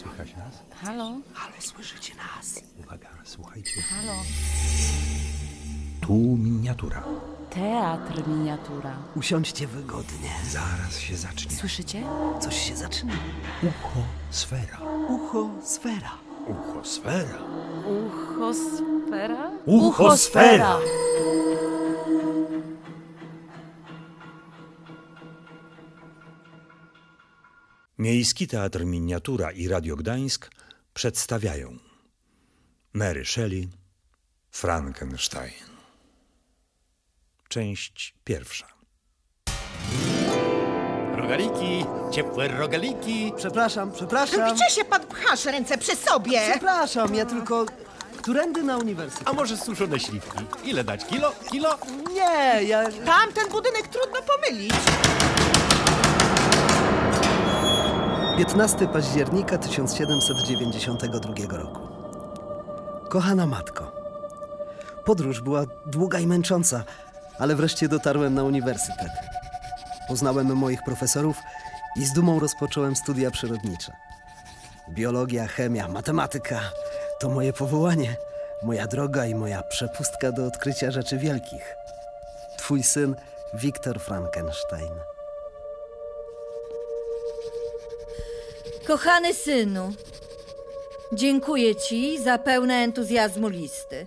Słychać nas? Halo? Halo, słyszycie nas? Uwaga, słuchajcie. Halo? Tu miniatura. Teatr miniatura. Usiądźcie wygodnie. Zaraz się zacznie. Słyszycie? Coś się zaczyna. Ucho sfera. Ucho, sfera. Ucho sfera. Uchosfera? Uchosfera! Miejski Teatr Miniatura i Radio Gdańsk przedstawiają Mary Shelley, Frankenstein. Część pierwsza. Rogaliki, ciepłe rogaliki. Przepraszam, przepraszam. Gdzie się pan pchasz ręce przy sobie? Przepraszam, ja tylko... Którędy na uniwersytet? A może suszone śliwki? Ile dać? Kilo? Kilo? Nie, ja... Tamten budynek trudno pomylić. 15 października 1792 roku. Kochana matko, podróż była długa i męcząca, ale wreszcie dotarłem na uniwersytet. Poznałem moich profesorów i z dumą rozpocząłem studia przyrodnicze. Biologia, chemia, matematyka to moje powołanie, moja droga i moja przepustka do odkrycia rzeczy wielkich. Twój syn Wiktor Frankenstein. Kochany synu, dziękuję ci za pełne entuzjazmu listy.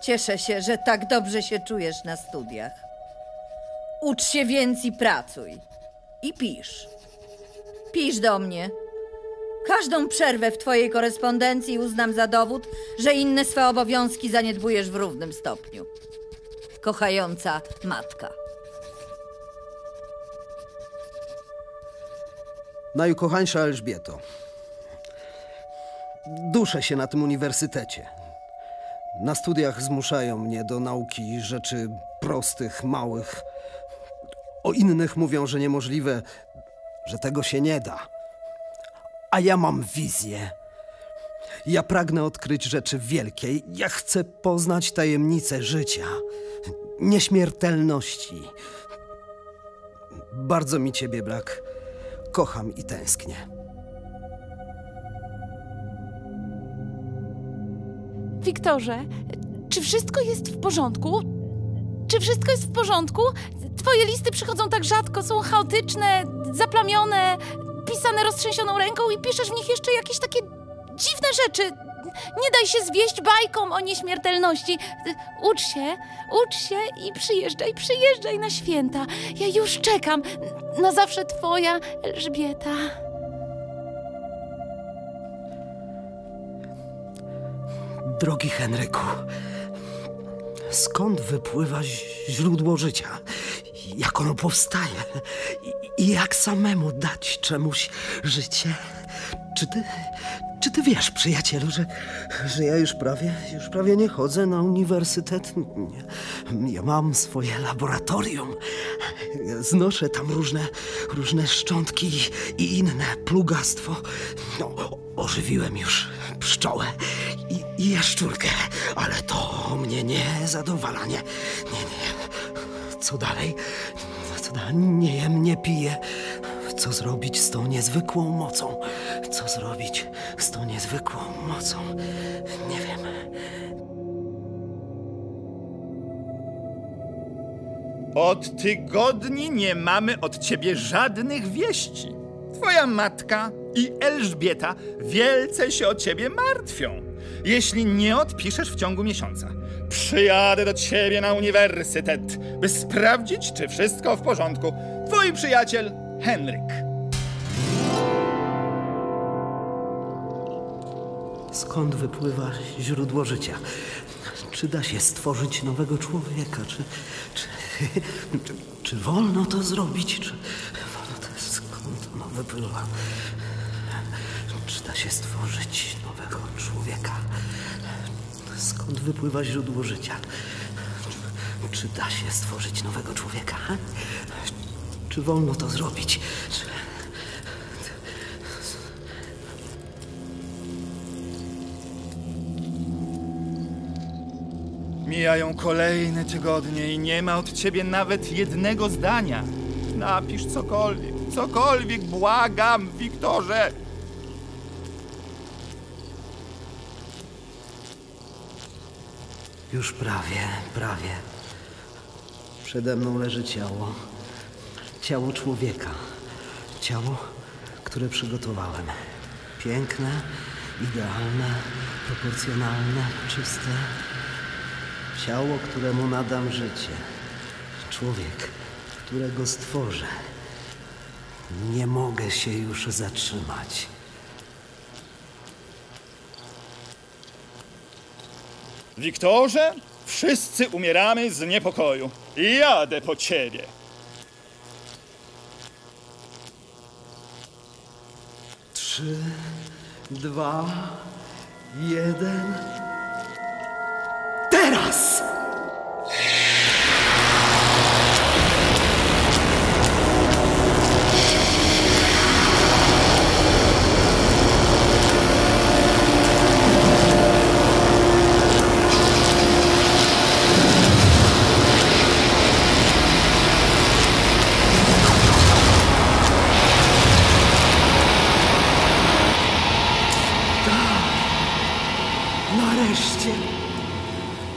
Cieszę się, że tak dobrze się czujesz na studiach. Ucz się więc i pracuj. I pisz. Pisz do mnie. Każdą przerwę w twojej korespondencji uznam za dowód, że inne swe obowiązki zaniedbujesz w równym stopniu. Kochająca matka. Najukochańsza Elżbieto, duszę się na tym uniwersytecie. Na studiach zmuszają mnie do nauki rzeczy prostych, małych. O innych mówią, że niemożliwe, że tego się nie da. A ja mam wizję. Ja pragnę odkryć rzeczy wielkie. Ja chcę poznać tajemnice życia, nieśmiertelności. Bardzo mi ciebie brak. Kocham i tęsknię. Wiktorze, czy wszystko jest w porządku? Czy wszystko jest w porządku? Twoje listy przychodzą tak rzadko, są chaotyczne, zaplamione, pisane roztrzęsioną ręką i piszesz w nich jeszcze jakieś takie dziwne rzeczy. Nie daj się zwieść bajkom o nieśmiertelności. Ucz się, ucz się i przyjeżdżaj, przyjeżdżaj na święta. Ja już czekam. Na zawsze twoja Elżbieta. Drogi Henryku, skąd wypływa źródło życia? Jak ono powstaje? I- jak samemu dać czemuś życie? Czy ty, czy ty wiesz, przyjacielu, że, że ja już prawie, już prawie nie chodzę na uniwersytet? Nie. Ja mam swoje laboratorium. Ja znoszę tam różne, różne szczątki i, i inne plugastwo. No, ożywiłem już pszczołę i, i jaszczurkę, ale to mnie nie zadowala. Nie, nie, nie. Co dalej? Co dalej? Nie jem, nie piję. Co zrobić z tą niezwykłą mocą? Co zrobić z tą niezwykłą mocą? Nie wiem. Od tygodni nie mamy od ciebie żadnych wieści. Twoja matka i Elżbieta wielce się o ciebie martwią. Jeśli nie odpiszesz w ciągu miesiąca, przyjadę do ciebie na uniwersytet, by sprawdzić, czy wszystko w porządku. Twój przyjaciel Henryk. Skąd wypływa źródło życia? Czy da się stworzyć nowego człowieka? Czy, czy, czy, czy wolno to zrobić? Czy wolno to, skąd ono wypływa? Czy da się stworzyć nowego człowieka? Skąd wypływa źródło życia? Czy da się stworzyć nowego człowieka? Czy wolno to zrobić? Czy... Mijają kolejne tygodnie i nie ma od ciebie nawet jednego zdania. Napisz cokolwiek, cokolwiek, błagam, Wiktorze! Już prawie, prawie. Przede mną leży ciało. Ciało człowieka. Ciało, które przygotowałem. Piękne, idealne, proporcjonalne, czyste. Ciało, któremu nadam życie. Człowiek, którego stworzę. Nie mogę się już zatrzymać. Wiktorze, wszyscy umieramy z niepokoju. Jadę po ciebie. Trzy, dwa, jeden.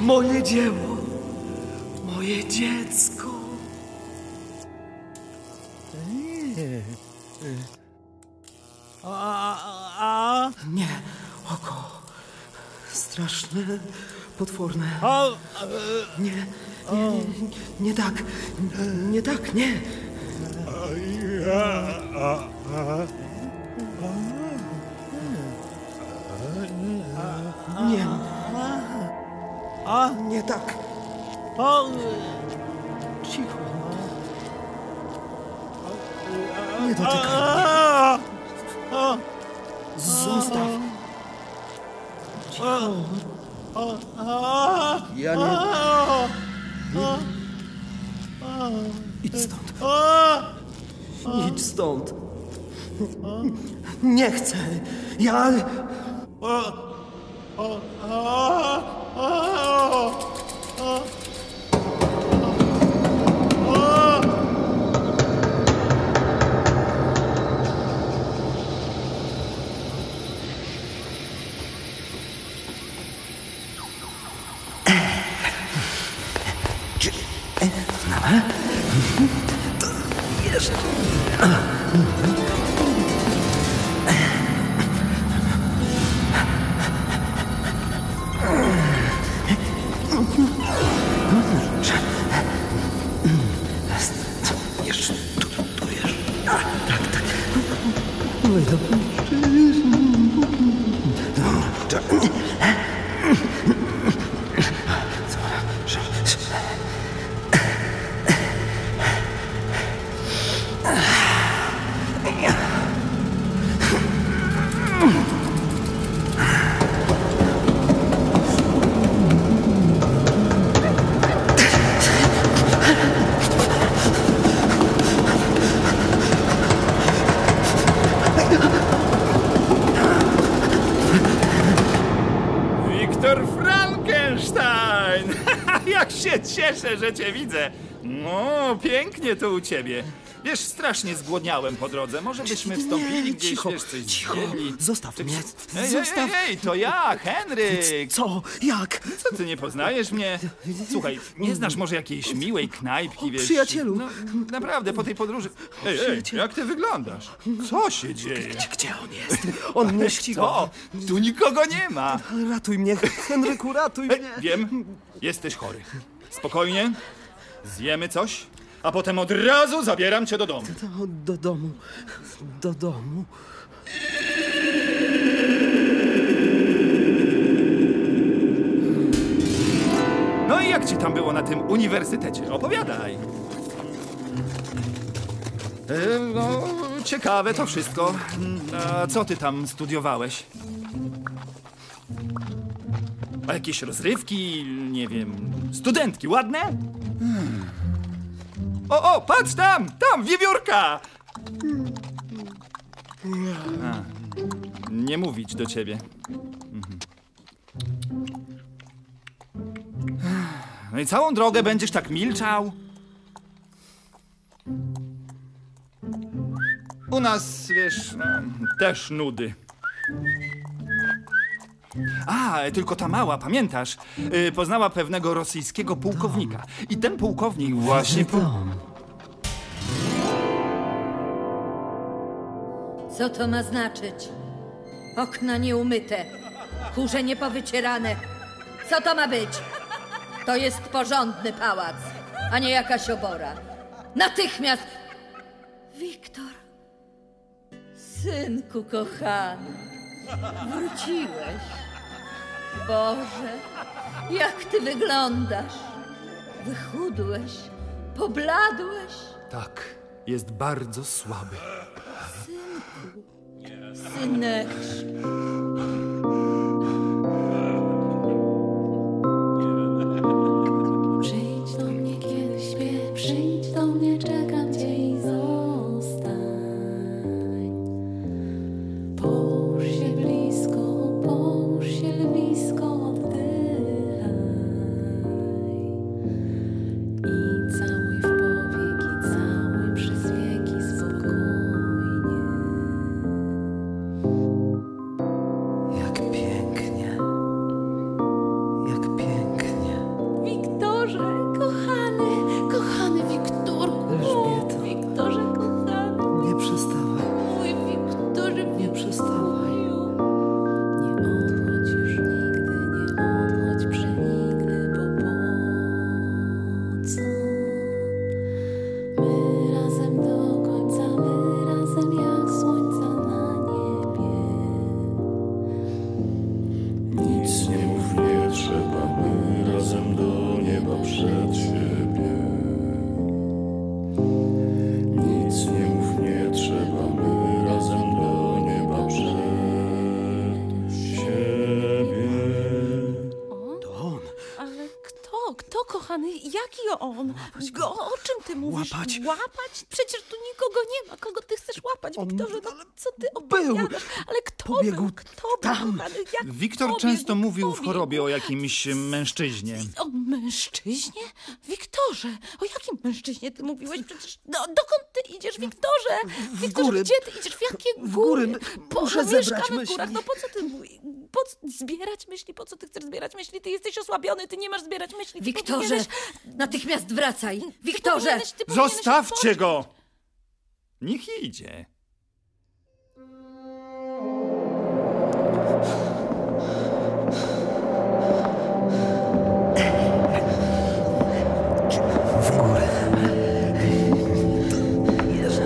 Moje dzieło, moje dziecko. Nie, oko. Straszne, potworne. Nie, nie, nie, nie tak, nie tak, nie. Nie. Nie tak. Cicho. Nie dotykaj. Zostaw. Cicho. Ja nie... Idź stąd. Idź stąd. Nie chcę. Ja... 어, 아, 아, 아, 아, 아. Jest. Cię widzę. No, pięknie to u ciebie. Wiesz, strasznie zgłodniałem po drodze. Może byśmy wstąpili gdzieś, cicho, wiesz, coś cicho. zjedli. Zostaw Czy- mnie. Ej, Zostaw. ej, ej, to ja, Henryk! Co? Jak? Co, ty nie poznajesz mnie? Słuchaj, nie znasz może jakiejś miłej knajpki, wiesz? przyjacielu. No, naprawdę, po tej podróży... Ej, ej, jak ty wyglądasz? Co się dzieje? Gdzie on jest? On mnie ściga. To, tu nikogo nie ma. Ratuj mnie, Henryku, ratuj mnie. wiem, jesteś chory. Spokojnie, zjemy coś, a potem od razu zabieram cię do domu. Do, do domu. Do domu. No i jak ci tam było na tym uniwersytecie? Opowiadaj. E, no, ciekawe to wszystko. A co ty tam studiowałeś? A jakieś rozrywki, nie wiem, studentki, ładne? O, o, patrz tam, tam, wiewiórka! A, nie mówić do ciebie. No i całą drogę będziesz tak milczał? U nas, wiesz, też nudy. A, tylko ta mała, pamiętasz? Y, poznała pewnego rosyjskiego pułkownika. I ten pułkownik właśnie... Po... Dom. Co to ma znaczyć? Okna nieumyte, kurze niepowycierane. Co to ma być? To jest porządny pałac, a nie jakaś obora. Natychmiast! Wiktor, synku kochany, wróciłeś. Boże, jak ty wyglądasz. Wychudłeś, pobladłeś. Tak, jest bardzo słaby. Syneczku. Kto, kochany, jaki on? Go, o czym ty mówisz? Łapać. Łapać? Przecież tu nikogo nie ma. Kogo ty chcesz łapać, On- Wiktorze? No, co ty był. opowiadasz? Ale kto Pobiegł był? Kto tam. był? kochany? Jak Wiktor pobiegł? często mówił w chorobie o jakimś mężczyźnie. O mężczyźnie? Wiktorze, o jakim mężczyźnie ty mówiłeś? Przecież no, dokąd ty idziesz, Wiktorze? Wiktorze, góry. gdzie ty idziesz? W jakie W góry? góry. Po, Muszę no, zebrać myśli. górach. No po co ty po co, zbierać myśli? Po co ty chcesz zbierać myśli? Ty jesteś osłabiony, ty nie masz zbierać myśli. Ty Wiktorze, powinieneś- natychmiast wracaj. ty Wiktorze! powinieneś- ty powinieneś Zostawcie go! Niech idzie. W górę. Jezu.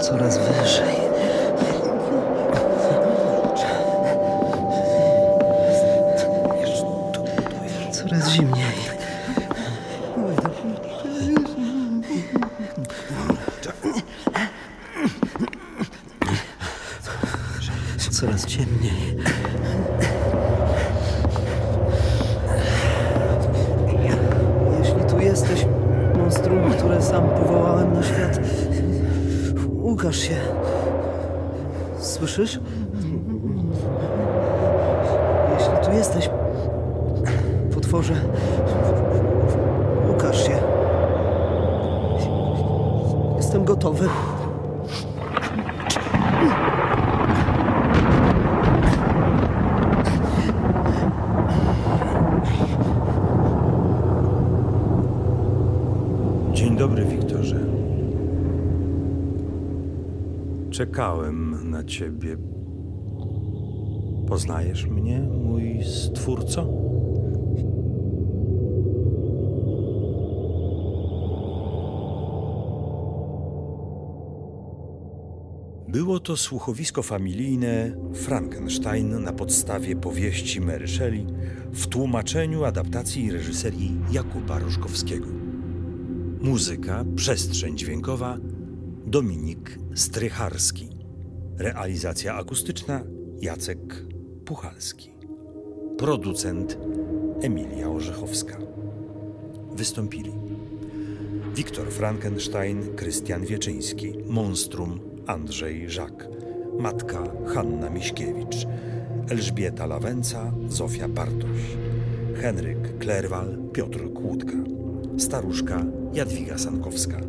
Coraz wyżej. Ukaż się. Słyszysz? Jeśli tu jesteś, potworze, ukaż się. Jestem gotowy. Czekałem na ciebie. Poznajesz mnie, mój stwórco? Było to słuchowisko familijne Frankenstein na podstawie powieści Mary Shelley w tłumaczeniu adaptacji reżyserii Jakuba Rożkowskiego. Muzyka, przestrzeń dźwiękowa Dominik Strycharski. Realizacja akustyczna Jacek Puchalski. Producent Emilia Orzechowska. Wystąpili Wiktor Frankenstein, Krystian Wieczyński, Monstrum Andrzej Żak, matka Hanna Miśkiewicz, Elżbieta Lawęca, Zofia Bartoś, Henryk Klerwal, Piotr Kłódka, staruszka Jadwiga Sankowska,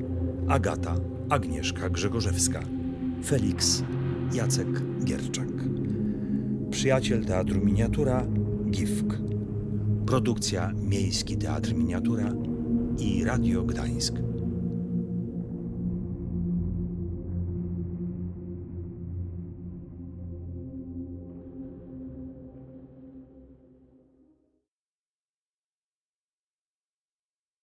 Agata Agnieszka Grzegorzewska. Felix Jacek Gierczak. Przyjaciel Teatru Miniatura GIFK. Produkcja Miejski Teatr Miniatura i Radio Gdańsk.